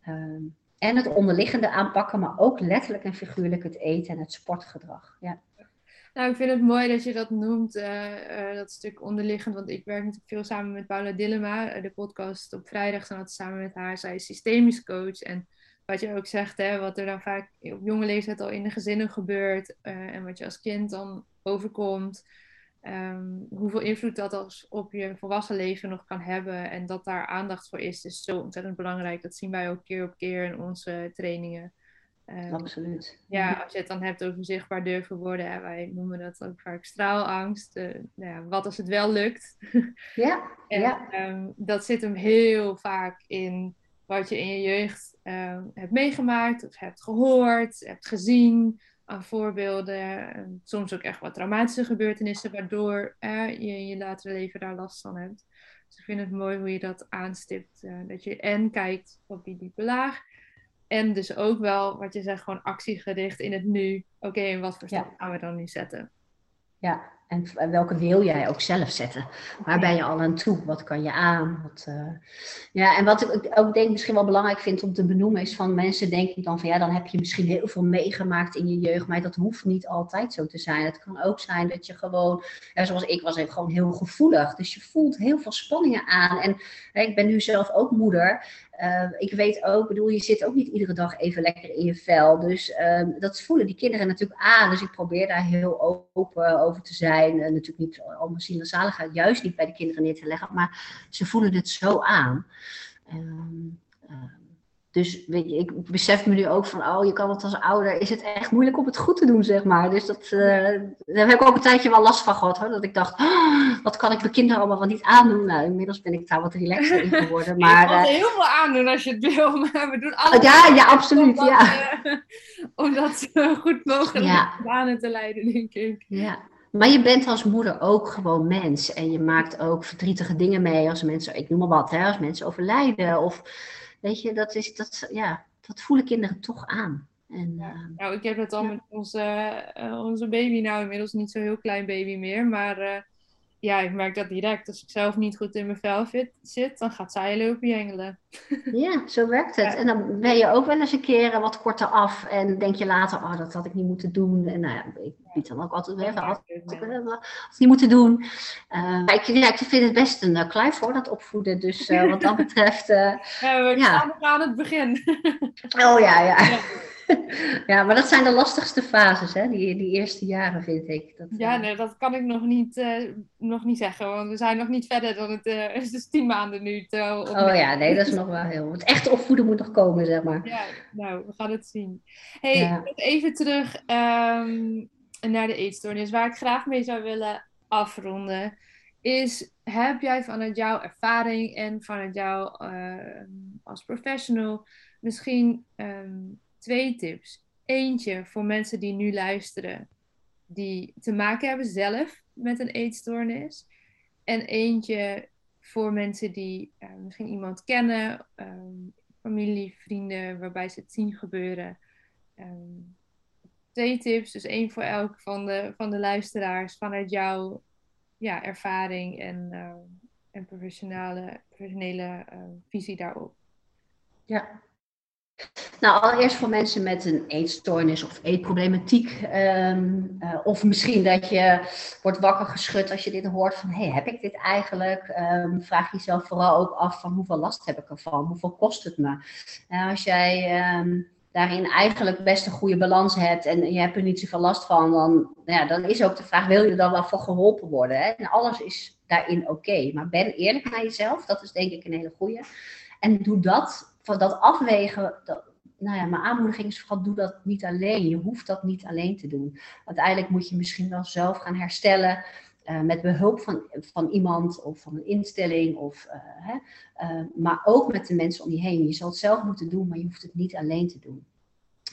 Uh, en het onderliggende aanpakken, maar ook letterlijk en figuurlijk het eten en het sportgedrag. Ja. Nou, ik vind het mooi dat je dat noemt, uh, uh, dat stuk onderliggend. Want ik werk natuurlijk veel samen met Paula Dillema. Uh, de podcast op vrijdag altijd samen met haar. Zij is systemisch coach. En wat je ook zegt, hè, wat er dan vaak op jonge leeftijd al in de gezinnen gebeurt. en wat je als kind dan overkomt. Um, hoeveel invloed dat als op je volwassen leven nog kan hebben. En dat daar aandacht voor is, is zo ontzettend belangrijk. Dat zien wij ook keer op keer in onze trainingen. Um, Absoluut. Ja, als je het dan hebt over zichtbaar durven worden, hè, wij noemen dat ook vaak straalangst. Uh, nou ja, wat als het wel lukt? Ja, en, ja. Um, dat zit hem heel vaak in wat je in je jeugd hebt meegemaakt, of hebt gehoord, hebt gezien aan voorbeelden. soms ook echt wat traumatische gebeurtenissen, waardoor uh, je in je latere leven daar last van hebt. Dus ik vind het mooi hoe je dat aanstipt. Uh, dat je en kijkt op die diepe laag. En dus ook wel, wat je zegt, gewoon actiegericht in het nu. Oké, en wat voor stap gaan we dan nu zetten? Ja, en welke wil jij ook zelf zetten? Waar ben je al aan toe? Wat kan je aan? Wat, uh... Ja, en wat ik ook denk misschien wel belangrijk vind om te benoemen is van mensen denken dan van ja, dan heb je misschien heel veel meegemaakt in je jeugd, maar dat hoeft niet altijd zo te zijn. Het kan ook zijn dat je gewoon, ja, zoals ik was, gewoon heel gevoelig. Dus je voelt heel veel spanningen aan. En hè, ik ben nu zelf ook moeder. Uh, ik weet ook, bedoel, je zit ook niet iedere dag even lekker in je vel. Dus uh, dat voelen die kinderen natuurlijk aan. Dus ik probeer daar heel open over te zijn. Uh, natuurlijk niet al mijn ziel en zaligheid juist niet bij de kinderen neer te leggen. Maar ze voelen het zo aan. Um, dus weet je, ik besef me nu ook van, oh, je kan het als ouder, is het echt moeilijk om het goed te doen, zeg maar. Dus dat, uh, daar heb ik ook een tijdje wel last van gehad, hoor. Dat ik dacht, oh, wat kan ik mijn kinderen allemaal wel niet aandoen? Nou, inmiddels ben ik daar wat relaxer in geworden. Maar, je kan uh, heel veel aandoen als je het wil, maar we doen alles. Ja, ja, absoluut, om ja. Dat, uh, om dat goed mogelijk ja. banen te leiden, denk ik. Ja. Maar je bent als moeder ook gewoon mens. En je maakt ook verdrietige dingen mee als mensen, ik noem maar wat, hè, als mensen overlijden of... Weet je, dat, is, dat, ja, dat voelen kinderen toch aan. En, ja. uh, nou, ik heb het al ja. met onze, uh, onze baby, nou inmiddels niet zo heel klein baby meer, maar uh, ja, ik merk dat direct. Als ik zelf niet goed in mijn vel fit, zit, dan gaat zij lopen jengelen. Ja, zo werkt het. Ja. En dan ben je ook wel eens een keer wat korter af en denk je later, oh, dat had ik niet moeten doen. En nou ja, ik bied dan ook altijd weg, had ik niet moeten doen. Uh, ik, ja, ik vind het best een uh, kluif voor dat opvoeden. Dus uh, wat dat betreft. ja, we staan nog aan het begin. oh ja, ja. ja. maar dat zijn de lastigste fases, hè? Die, die eerste jaren, vind ik. Dat, ja, nee, dat kan ik nog niet, uh, nog niet zeggen, want we zijn nog niet verder dan het uh, is dus tien maanden nu. Te, oh ja, nee, dat is nog wel heel... Het echte opvoeden moet nog komen, zeg maar. Ja, nou, we gaan het zien. hey, ja. even terug um, naar de eetstoornis, waar ik graag mee zou willen afronden, is, heb jij vanuit jouw ervaring en vanuit jou uh, als professional misschien... Um, twee tips. Eentje voor mensen die nu luisteren, die te maken hebben zelf met een eetstoornis. En eentje voor mensen die uh, misschien iemand kennen, um, familie, vrienden, waarbij ze het zien gebeuren. Um, twee tips, dus één voor elk van de, van de luisteraars vanuit jouw ja, ervaring en, uh, en professionele, professionele uh, visie daarop. Ja, Nou, allereerst voor mensen met een eetstoornis of eetproblematiek. Ehm, eh, of misschien dat je wordt wakker geschud als je dit hoort van, hey, heb ik dit eigenlijk? Um, vraag jezelf vooral ook af van, hoeveel last heb ik ervan? Hoeveel kost het me? Uh, als jij ehm, daarin eigenlijk best een goede balans hebt en je hebt er niet zoveel last van, dan, nou ja, dan is ook de vraag, wil je er dan wel voor geholpen worden? Hè? En alles is daarin oké. Maar ben eerlijk naar jezelf, dat is denk ik een hele goede. En doe dat, van dat afwegen, dat, nou ja, mijn aanmoediging is vooral, doe dat niet alleen. Je hoeft dat niet alleen te doen. Uiteindelijk moet je misschien wel zelf gaan herstellen. Uh, met behulp van, van iemand of van een instelling. Of, uh, hè, uh, maar ook met de mensen om je heen. Je zal het zelf moeten doen, maar je hoeft het niet alleen te doen.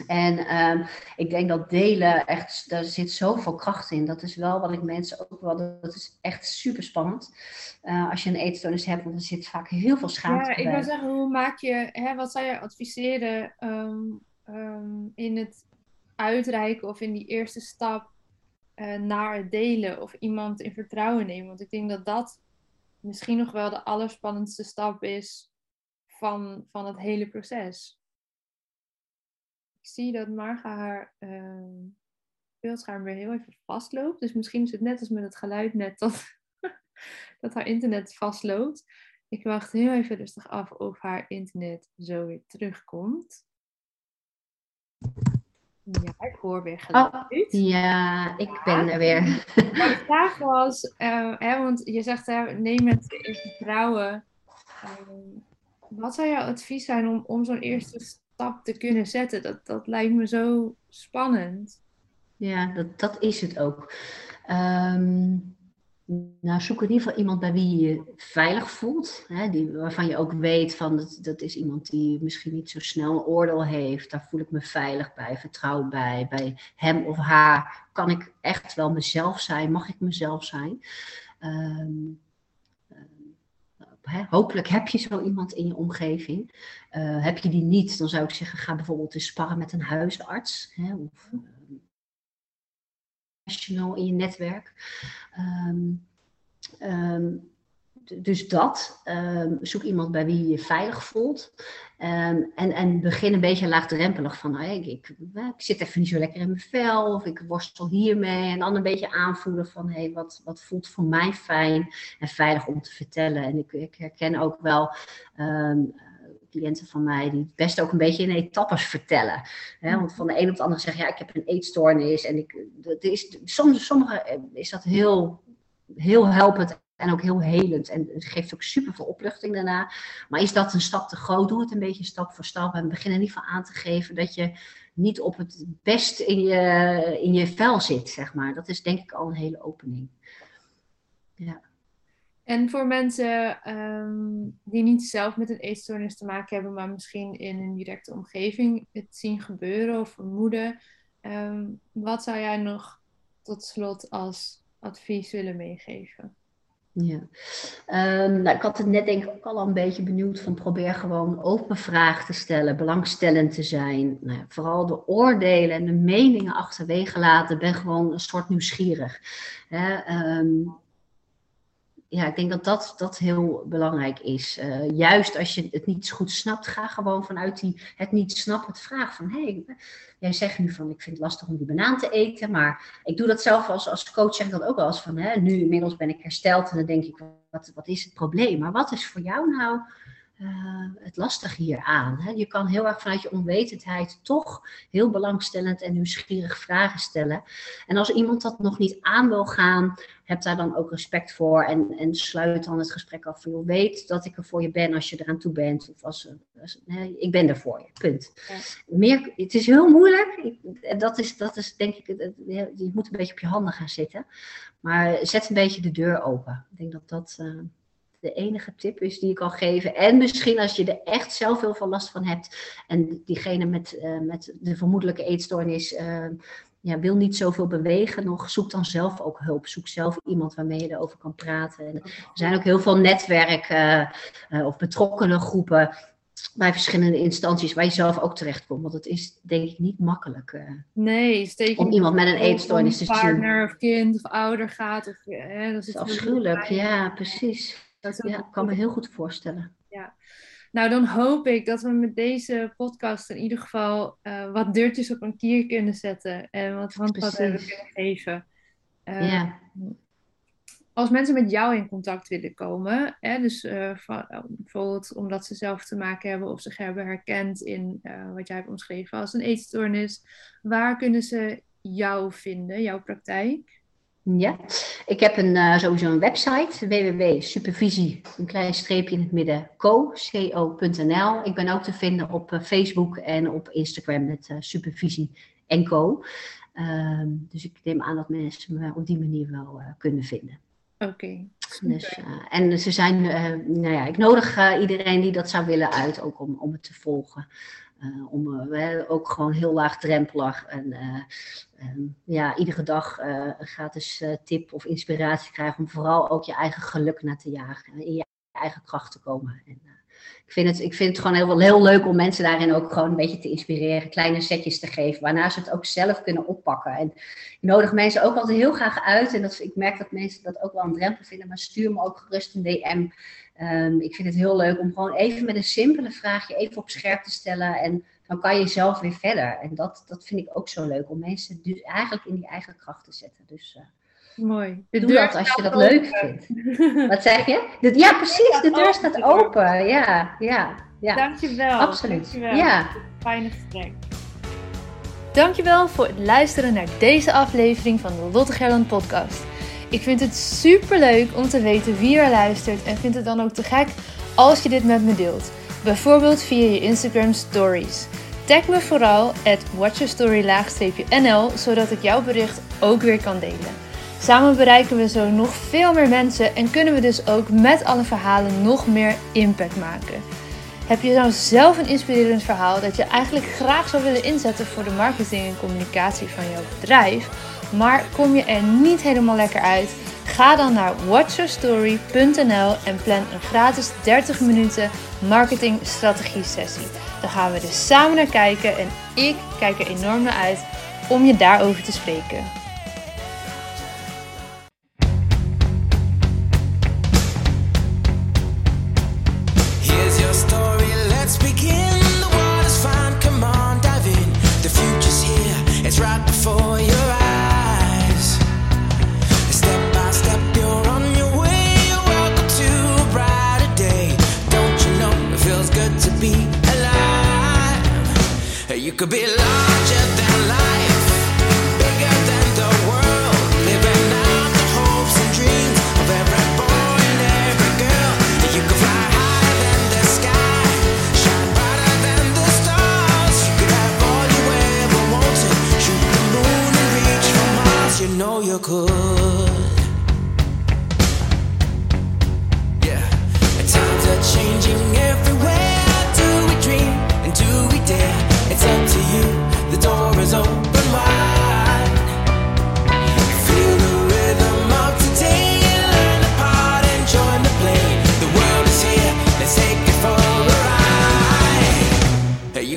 En ehm, ik denk dat delen echt, daar zit zoveel kracht in. Dat is wel wat ik mensen ook wel, dat is echt super spannend. Uh, als je een eetstoornis hebt, want er zit vaak heel veel schaamte Ja, ik wil zeggen, hoe maak je, hè, wat zou je adviseren um, um, in het uitreiken of in die eerste stap uh, naar het delen of iemand in vertrouwen nemen? Want ik denk dat dat misschien nog wel de allerspannendste stap is van, van het hele proces. Ik zie dat Marga haar uh, beeldscherm weer heel even vastloopt. Dus misschien is het net als met het geluid net dat, dat haar internet vastloopt. Ik wacht heel even rustig af of haar internet zo weer terugkomt. Ja, ik hoor weer geluid. Oh, ja, ik ben er weer. De vraag was, uh, hè, want je zegt hè, neem het in vertrouwen. Uh, wat zou jouw advies zijn om, om zo'n eerste stap te kunnen zetten. Dat, dat lijkt me zo spannend. Ja, dat, dat is het ook. Um, nou, zoek in ieder geval iemand bij wie je je veilig voelt. Hè, die, waarvan je ook weet van dat, dat is iemand die misschien niet zo snel een oordeel heeft. Daar voel ik me veilig bij, vertrouw bij. Bij hem of haar kan ik echt wel mezelf zijn, mag ik mezelf zijn. Um, hopelijk heb je zo iemand in je omgeving. Uh, heb je die niet, dan zou ik zeggen, ga bijvoorbeeld eens sparren met een huisarts. Hè, of uh, professional in je netwerk. Um, um, dus dat, um, zoek iemand bij wie je je veilig voelt. Um, en, en begin een beetje laagdrempelig van, hey, ik, ik, ik, zit even niet zo lekker in mijn vel, of ik worstel hiermee. En dan een beetje aanvoelen van, hey, wat, wat voelt voor mij fijn en veilig om te vertellen. En ik, ik herken ook wel um, cliënten van mij die het best ook een beetje in etappes vertellen. Hè? Want van de een op de andere zeggen, ja, ik heb een eetstoornis. En ik, dat is, soms, sommige eh, is dat heel, heel helpend en ook heel helend. En het geeft ook super veel opluchting daarna. Maar is dat een stap te groot? Doe het een beetje stap voor stap. En begin er niet van aan te geven dat je niet op het best in je, in je vel zit, zeg maar. Dat is denk ik al een hele opening. Ja. En voor mensen um, die niet zelf met een eetstoornis te maken hebben, maar misschien in een directe omgeving het zien gebeuren of vermoeden, um, wat zou jij nog tot slot als advies willen meegeven? Ja, um, nou, ik had het net denk ik ook al een beetje benieuwd van probeer gewoon open vragen te stellen, belangstellend te zijn. Nou, vooral de oordelen en de meningen achterwege laten, ben gewoon een soort nieuwsgierig. Hè? Um, ja, ik denk dat dat, dat heel belangrijk is. Uh, juist als je het niet goed snapt, ga gewoon vanuit die, het niet snappen, het vragen van, hey, jij zegt nu van, ik vind het lastig om die banaan te eten, maar ik doe dat zelf als, als coach, zeg ik dat ook wel eens van, hè, nu inmiddels ben ik hersteld en dan denk ik, wat, wat is het probleem? Maar wat is voor jou nou uh, het lastige hier aan. Hè? Je kan heel erg vanuit je onwetendheid toch heel belangstellend en nieuwsgierig vragen stellen. En als iemand dat nog niet aan wil gaan, heb daar dan ook respect voor en, en sluit dan het gesprek af. Je weet dat ik er voor je ben als je eraan toe bent. Of als, als nee, ik ben er voor je, punt. Ja. Meer, het is heel moeilijk. En dat is, dat is denk ik, je moet een beetje op je handen gaan zitten. Maar zet een beetje de deur open. Ik denk dat dat... Uh, de enige tip is die ik kan geven. En misschien als je er echt zelf heel veel last van hebt. En diegene met, uh, met de vermoedelijke eetstoornis uh, ja, wil niet zoveel bewegen nog. Zoek dan zelf ook hulp. Zoek zelf iemand waarmee je erover kan praten. En er zijn ook heel veel netwerken uh, of betrokkenen groepen bij verschillende instanties waar je zelf ook terecht komt. Want het is denk ik niet makkelijk uh, nee, om iemand met een eetstoornis te zien. partner of kind of ouder gaat. Of, dat is afschuwelijk, ja, precies. Dat ja, ik kan me heel goed voorstellen. Ja. Nou, dan hoop ik dat we met deze podcast in ieder geval uh, wat deurtjes op een kier kunnen zetten en wat handvatten kunnen geven. Uh, ja. Als mensen met jou in contact willen komen, hè, dus uh, van, bijvoorbeeld omdat ze zelf te maken hebben of zich hebben herkend in wat jij hebt omschreven als een eetstoornis, waar kunnen ze jou vinden, jouw praktijk? Ja, ik heb een, uh, sowieso een website, www.supervisie, een klein streepje in het midden, co.nl. Ik ben ook te vinden op uh, Facebook en op Instagram met uh, supervisie en co. Ehm, dus ik neem aan dat mensen me op die manier wel kunnen vinden. Oké. Okay, dus, en ze zijn, nou ja, ik nodig iedereen die dat zou willen uit ook om, om het te volgen. Uh, om uh, ook gewoon heel laagdrempelig en uh, ja, iedere dag een gratis tip of inspiratie krijgen om vooral ook je eigen geluk naar te jagen en in je eigen kracht te komen. En, ik, vind het, ik vind het gewoon heel, heel leuk om mensen daarin ook gewoon een beetje te inspireren, kleine setjes te geven, waarna ze het ook zelf kunnen oppakken. En ik nodig mensen ook altijd heel graag uit en dat, ik merk dat mensen dat ook wel een drempel vinden, maar stuur me ook gerust een DM. Um, ik vind het heel leuk om gewoon even met een simpele vraagje even op scherp te stellen. En dan kan je zelf weer verder. En dat, dat vind ik ook zo leuk om mensen dus eigenlijk in die eigen kracht te zetten. Dus uh, Mooi. De doe dat als je dat leuk vindt. Wat zeg je? De, ja, precies. De deur staat open. Ja, ja, ja. Dankjewel. Absoluut. Dankjewel. Ja. Fijne gesprek. Dankjewel voor het luisteren naar deze aflevering van de Lotte Gerland podcast. Ik vind het super leuk om te weten wie er luistert en vind het dan ook te gek als je dit met me deelt. Bijvoorbeeld via je Instagram stories. Tag me vooral at watchyourstory-nl zodat ik jouw bericht ook weer kan delen. Samen bereiken we zo nog veel meer mensen en kunnen we dus ook met alle verhalen nog meer impact maken. Heb je dan zelf een inspirerend verhaal dat je eigenlijk graag zou willen inzetten voor de marketing en communicatie van jouw bedrijf? Maar kom je er niet helemaal lekker uit? Ga dan naar watchyourstory.nl en plan een gratis 30 minuten marketing strategie sessie. Dan gaan we er samen naar kijken en ik kijk er enorm naar uit om je daarover te spreken. Could be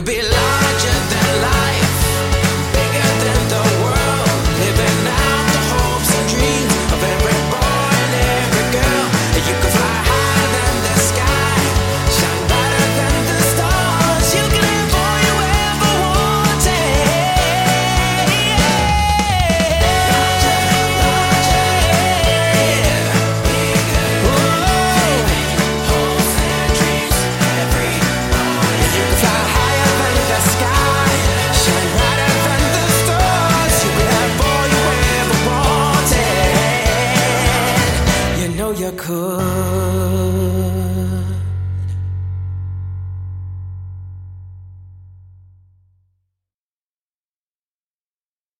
could be larger than